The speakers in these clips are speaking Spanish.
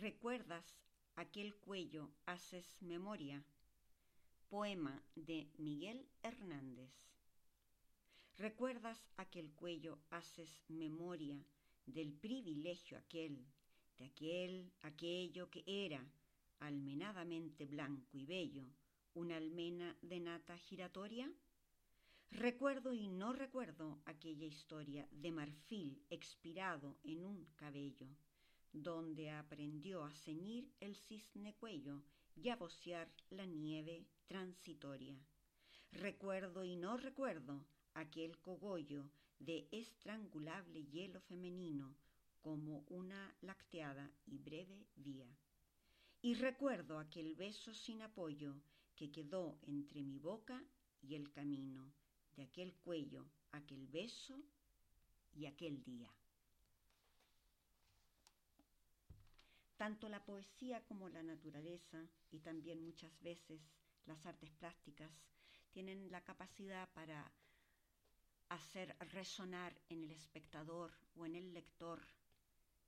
¿Recuerdas aquel cuello, haces memoria? Poema de Miguel Hernández. ¿Recuerdas aquel cuello, haces memoria del privilegio aquel, de aquel, aquello que era, almenadamente blanco y bello, una almena de nata giratoria? Recuerdo y no recuerdo aquella historia de marfil expirado en un cabello, donde aprendió a ceñir el cisne cuello y a vocear la nieve transitoria. Recuerdo y no recuerdo aquel cogollo de estrangulable hielo femenino como una lacteada y breve vía. Y recuerdo aquel beso sin apoyo que quedó entre mi boca y el camino, de aquel cuello, aquel beso y aquel día. Tanto la poesía como la naturaleza y también muchas veces las artes plásticas tienen la capacidad para hacer resonar en el espectador o en el lector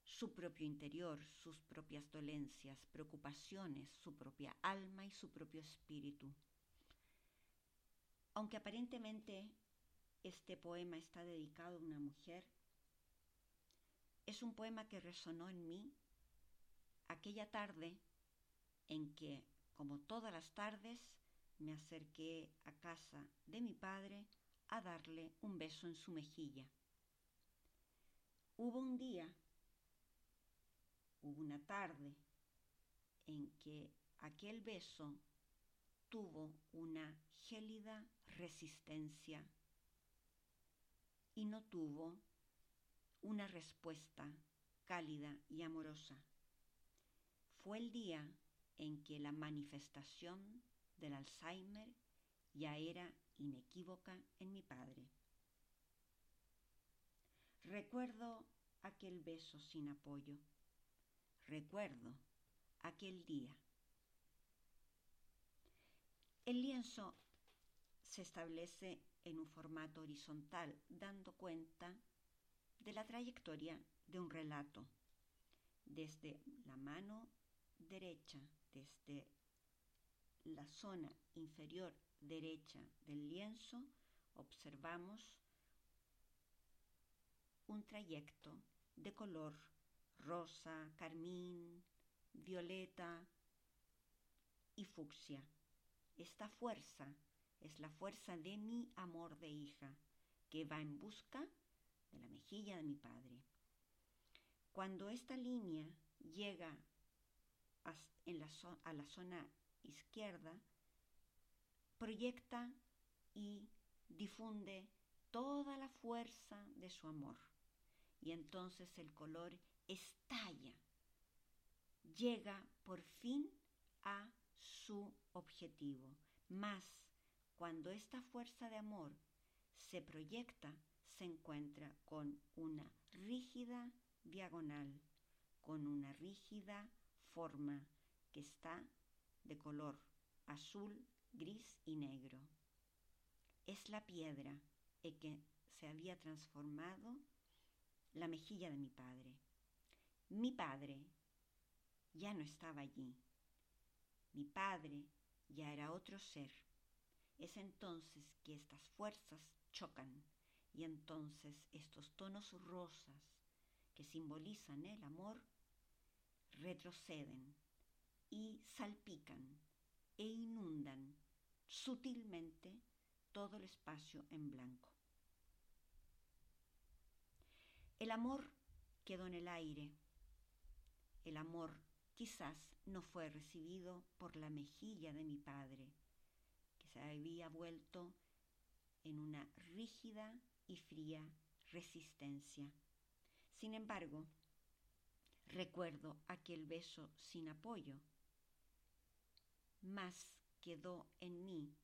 su propio interior, sus propias dolencias, preocupaciones, su propia alma y su propio espíritu. Aunque aparentemente este poema está dedicado a una mujer, es un poema que resonó en mí aquella tarde en que, como todas las tardes, me acerqué a casa de mi padre a darle un beso en su mejilla. Hubo un día, hubo una tarde en que aquel beso tuvo una gélida resistencia y no tuvo una respuesta cálida y amorosa fue el día en que la manifestación del Alzheimer ya era inequívoca en mi padre. Recuerdo aquel beso sin apoyo. Recuerdo aquel día. El lienzo se establece en un formato horizontal, dando cuenta de la trayectoria de un relato, desde la mano derecha, desde la zona inferior derecha del lienzo, observamos un trayecto de color rosa, carmín, violeta y fucsia. Esta fuerza es la fuerza de mi amor de hija, que va en busca de la mejilla de mi padre. Cuando esta línea llega en la a la zona izquierda, proyecta y difunde toda la fuerza de su amor. Y entonces el color estalla, llega por fin a su objetivo. Más cuando esta fuerza de amor se proyecta, se encuentra con una rígida diagonal, con una rígida forma que está de color azul, gris y negro. Es la piedra en que se había transformado la mejilla de mi padre. Mi padre ya no estaba allí. Mi padre ya era otro ser. Es entonces que estas fuerzas chocan y entonces estos tonos rosas que simbolizan el amor retroceden y salpican e inundan sutilmente todo el espacio en blanco. El amor quedó en el aire. El amor quizás no fue recibido por la mejilla de mi padre, que se había vuelto en una rígida y fría resistencia. Sin embargo, Recuerdo aquel beso sin apoyo, mas quedó en mí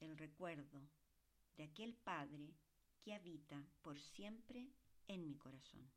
el recuerdo de aquel Padre que habita por siempre en mi corazón.